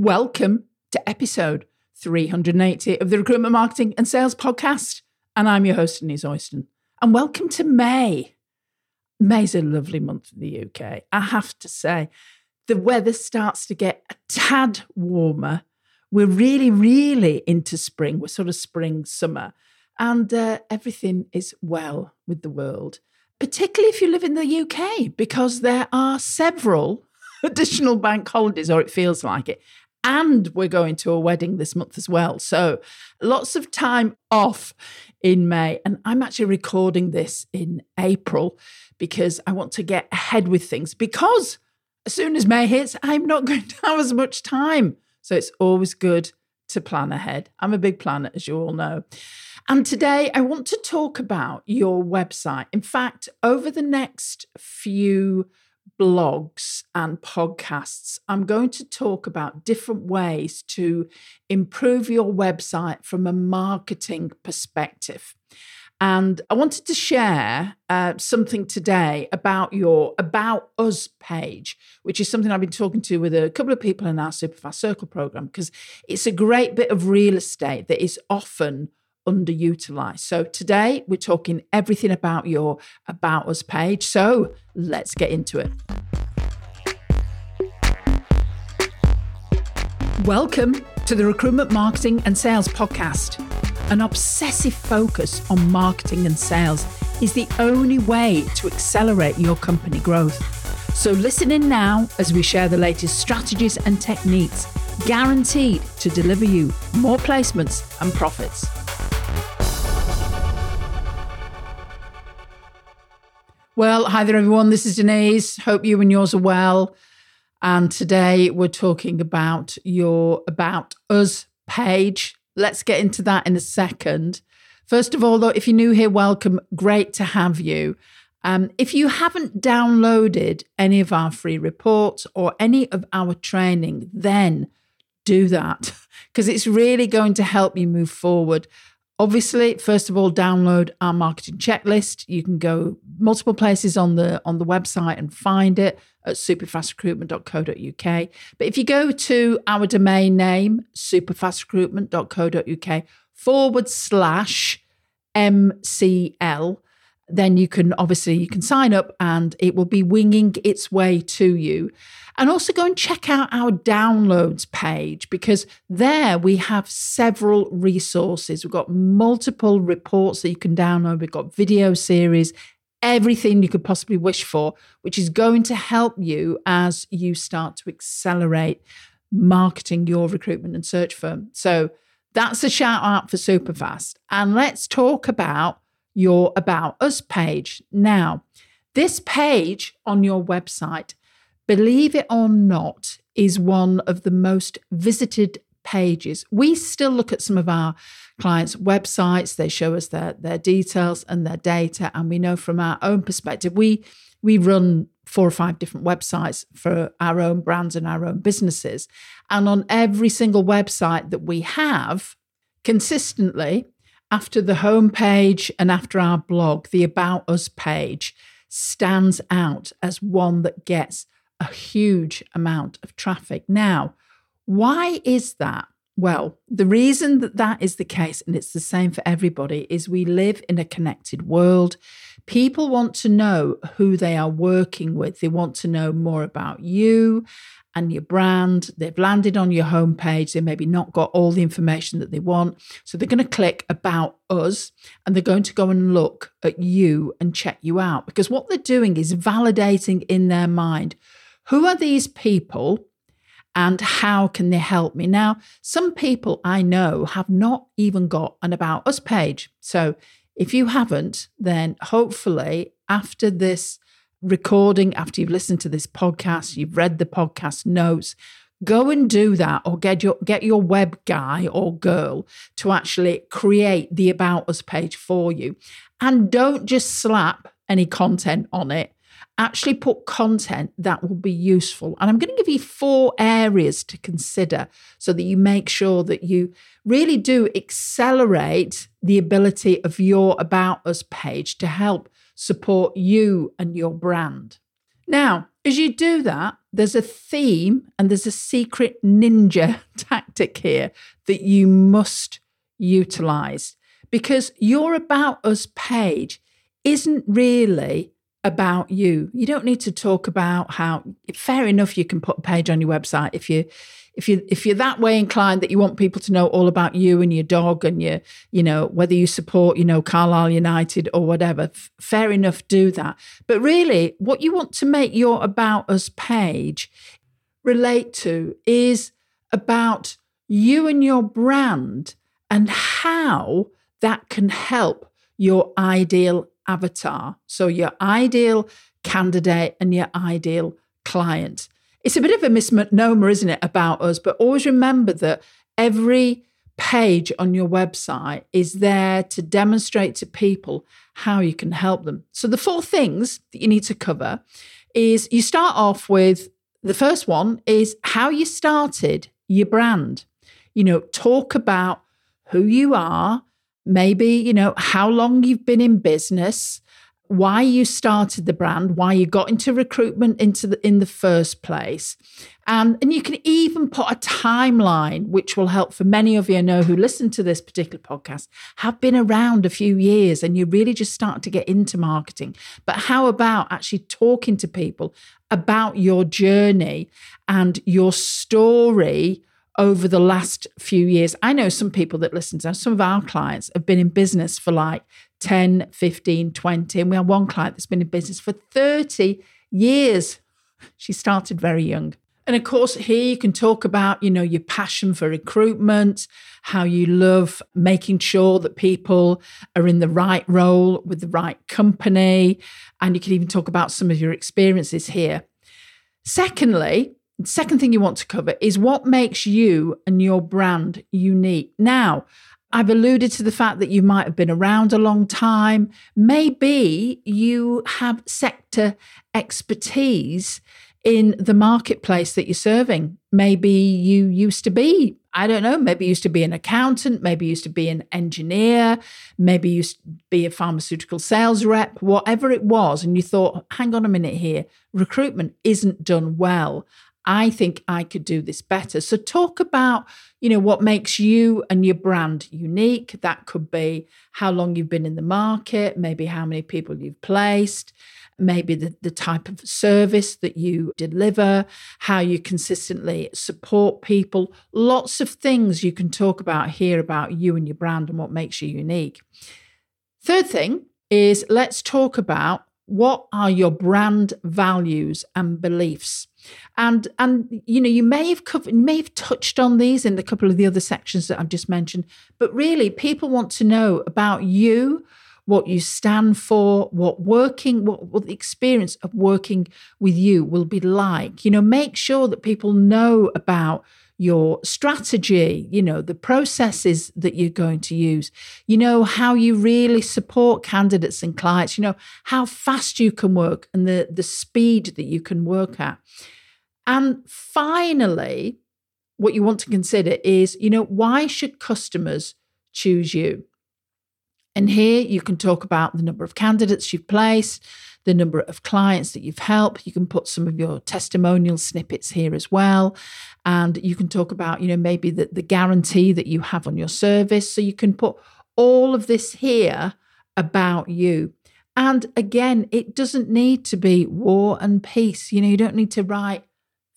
Welcome to episode 380 of the Recruitment Marketing and Sales Podcast. And I'm your host, Denise Oyston. And welcome to May. May's a lovely month in the UK. I have to say, the weather starts to get a tad warmer. We're really, really into spring. We're sort of spring, summer, and uh, everything is well with the world, particularly if you live in the UK, because there are several additional bank holidays, or it feels like it. And we're going to a wedding this month as well. So lots of time off in May. And I'm actually recording this in April because I want to get ahead with things because as soon as May hits, I'm not going to have as much time. So it's always good to plan ahead. I'm a big planner, as you all know. And today I want to talk about your website. In fact, over the next few blogs and podcasts, I'm going to talk about different ways to improve your website from a marketing perspective. And I wanted to share uh, something today about your About Us page, which is something I've been talking to with a couple of people in our Superfast Circle program, because it's a great bit of real estate that is often underutilized. So today we're talking everything about your About Us page. So let's get into it. Welcome to the Recruitment Marketing and Sales Podcast. An obsessive focus on marketing and sales is the only way to accelerate your company growth. So, listen in now as we share the latest strategies and techniques guaranteed to deliver you more placements and profits. Well, hi there, everyone. This is Denise. Hope you and yours are well. And today we're talking about your About Us page Let's get into that in a second. First of all, though, if you're new here, welcome. Great to have you. Um, if you haven't downloaded any of our free reports or any of our training, then do that because it's really going to help you move forward. Obviously, first of all, download our marketing checklist. You can go multiple places on the on the website and find it at superfastrecruitment.co.uk. But if you go to our domain name, superfastrecruitment.co.uk forward slash MCL, then you can obviously you can sign up and it will be winging its way to you. And also go and check out our downloads page because there we have several resources. We've got multiple reports that you can download. We've got video series, everything you could possibly wish for, which is going to help you as you start to accelerate marketing your recruitment and search firm. So that's a shout out for Superfast. And let's talk about your About Us page. Now, this page on your website believe it or not, is one of the most visited pages. We still look at some of our clients' websites, they show us their, their details and their data. And we know from our own perspective, we we run four or five different websites for our own brands and our own businesses. And on every single website that we have, consistently, after the homepage and after our blog, the About Us page stands out as one that gets a huge amount of traffic. Now, why is that? Well, the reason that that is the case, and it's the same for everybody, is we live in a connected world. People want to know who they are working with. They want to know more about you and your brand. They've landed on your homepage. They maybe not got all the information that they want. So they're going to click about us and they're going to go and look at you and check you out because what they're doing is validating in their mind who are these people and how can they help me? Now, some people I know have not even got an About Us page. So if you haven't, then hopefully after this recording, after you've listened to this podcast, you've read the podcast notes, go and do that or get your get your web guy or girl to actually create the about us page for you and don't just slap any content on it actually put content that will be useful. And I'm going to give you four areas to consider so that you make sure that you really do accelerate the ability of your About Us page to help support you and your brand. Now, As you do that, there's a theme and there's a secret ninja tactic here that you must utilize because your About Us page isn't really about you. You don't need to talk about how fair enough you can put a page on your website if you if you if you're that way inclined that you want people to know all about you and your dog and your you know whether you support you know Carlisle United or whatever f- fair enough do that but really what you want to make your about us page relate to is about you and your brand and how that can help your ideal avatar. So, your ideal candidate and your ideal client. It's a bit of a misnomer, isn't it, about us? But always remember that every page on your website is there to demonstrate to people how you can help them. So, the four things that you need to cover is you start off with the first one is how you started your brand. You know, talk about who you are, maybe, you know, how long you've been in business, why you started the brand, why you got into recruitment into the in the first place. And, and you can even put a timeline, which will help for many of you I know who listen to this particular podcast, have been around a few years and you're really just start to get into marketing. But how about actually talking to people about your journey and your story over the last few years. I know some people that listen to us, some of our clients have been in business for like 10, 15, 20. And we have one client that's been in business for 30 years. She started very young. And of course, here you can talk about, you know, your passion for recruitment, how you love making sure that people are in the right role with the right company. And you can even talk about some of your experiences here. Secondly, second thing you want to cover is what makes you and your brand unique. Now, I've alluded to the fact that you might have been around a long time. Maybe you have sector expertise in the marketplace that you're serving. Maybe you used to be, I don't know, maybe you used to be an accountant, maybe you used to be an engineer, maybe you used to be a pharmaceutical sales rep, whatever it was. And you thought, hang on a minute here, recruitment isn't done well. I think I could do this better. So talk about, you know, what makes you and your brand unique. That could be how long you've been in the market, maybe how many people you've placed, maybe the, the type of service that you deliver, how you consistently support people. Lots of things you can talk about here about you and your brand and what makes you unique. Third thing is let's talk about what are your brand values and beliefs? And and you know you may have covered may have touched on these in a couple of the other sections that i've just mentioned but really people want to know about you what you stand for what working what, what the experience of working with you will be like. You know make sure that people know about your strategy, you know, the processes that you're going to use, you know, how you really support candidates and clients, you know, how fast you can work and the, the speed that you can work at. And finally, what you want to consider is, you know, why should customers choose you? And here you can talk about the number of candidates you've placed, the number of clients that you've helped. You can put some of your testimonial snippets here as well. And you can talk about, you know, maybe the, the guarantee that you have on your service. So you can put all of this here about you. And again, it doesn't need to be war and peace. You know, you don't need to write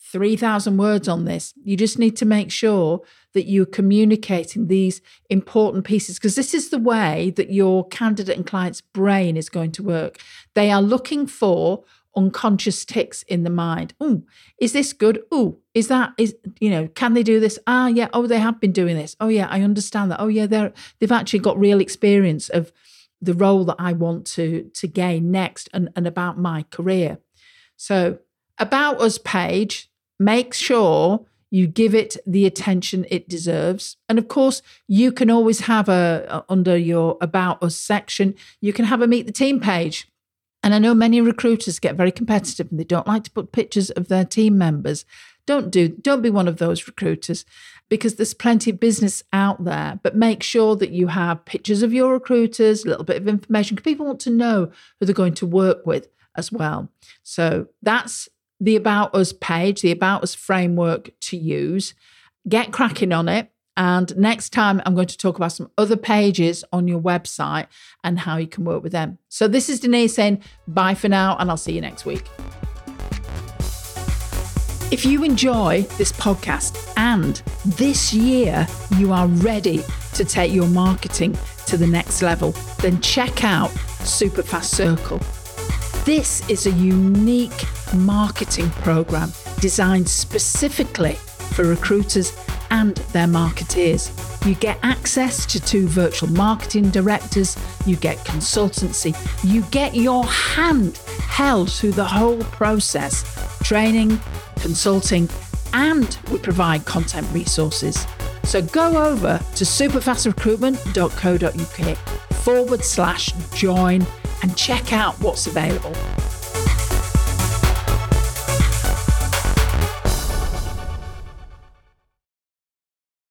3,000 words on this. You just need to make sure that you're communicating these important pieces because this is the way that your candidate and client's brain is going to work. They are looking for unconscious ticks in the mind. Oh, is this good? Oh, is that is you know, can they do this? Ah, yeah. Oh, they have been doing this. Oh, yeah, I understand that. Oh, yeah, they're they've actually got real experience of the role that I want to to gain next and, and about my career. So about us page Make sure you give it the attention it deserves. And of course, you can always have a, under your about us section, you can have a meet the team page. And I know many recruiters get very competitive and they don't like to put pictures of their team members. Don't do don't be one of those recruiters because there's plenty of business out there, but make sure that you have pictures of your recruiters, a little bit of information because people want to know who they're going to work with as well. So that's the About Us page, the About Us framework to use. Get cracking on it. And next time, I'm going to talk about some other pages on your website and how you can work with them. So, this is Denise saying bye for now, and I'll see you next week. If you enjoy this podcast and this year you are ready to take your marketing to the next level, then check out Superfast Circle. This is a unique marketing program designed specifically for recruiters and their marketeers. You get access to two virtual marketing directors, you get consultancy, you get your hand held through the whole process, training, consulting, and we provide content resources. So go over to superfastrecruitment.co.uk forward slash join and check out what's available.